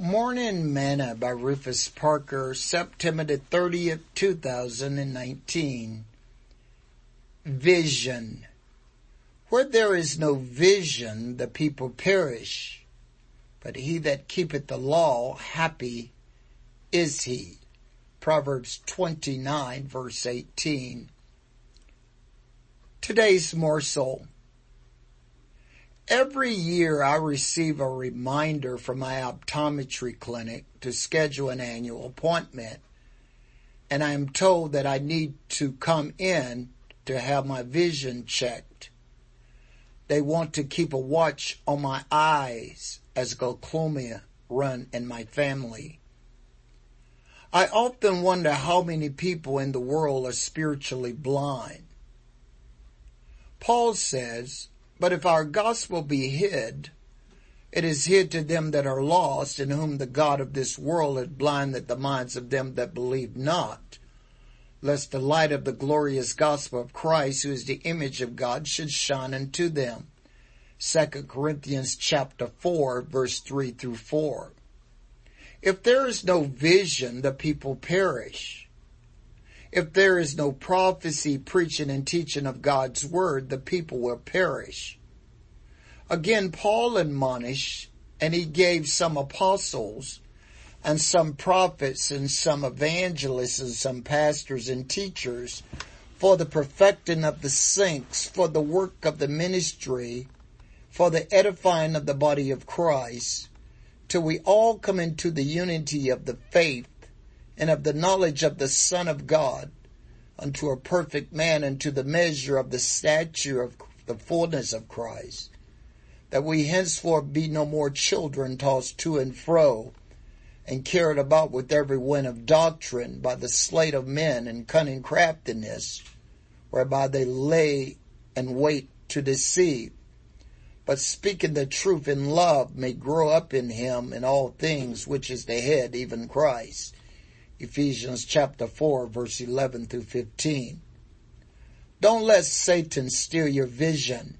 Morning Manna by Rufus Parker, September the 30th, 2019. Vision. Where there is no vision, the people perish. But he that keepeth the law, happy is he. Proverbs 29 verse 18. Today's morsel. Every year I receive a reminder from my optometry clinic to schedule an annual appointment. And I am told that I need to come in to have my vision checked. They want to keep a watch on my eyes as glaucoma run in my family. I often wonder how many people in the world are spiritually blind. Paul says, but if our gospel be hid, it is hid to them that are lost, in whom the God of this world hath blinded the minds of them that believe not, lest the light of the glorious gospel of Christ, who is the image of God, should shine unto them. 2 Corinthians chapter 4 verse 3 through 4. If there is no vision, the people perish. If there is no prophecy, preaching, and teaching of God's word, the people will perish. Again, Paul admonished, and he gave some apostles, and some prophets, and some evangelists, and some pastors and teachers, for the perfecting of the saints, for the work of the ministry, for the edifying of the body of Christ, till we all come into the unity of the faith and of the knowledge of the Son of God unto a perfect man and to the measure of the stature of the fullness of Christ, that we henceforth be no more children tossed to and fro and carried about with every wind of doctrine by the sleight of men and cunning craftiness, whereby they lay and wait to deceive. But speaking the truth in love may grow up in him in all things, which is the head, even Christ Ephesians chapter 4 verse 11 through 15. Don't let Satan steal your vision.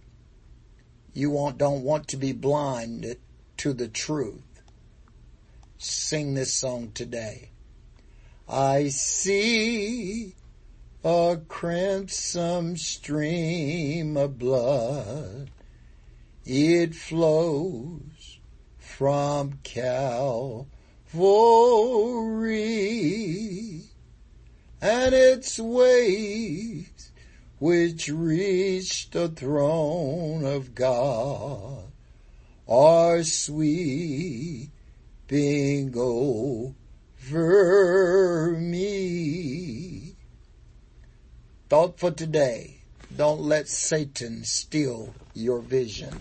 You want, don't want to be blind to the truth. Sing this song today. I see a crimson stream of blood. It flows from Calvary glory and its waves which reach the throne of God are sweeping over me. Thought for today. Don't let Satan steal your vision.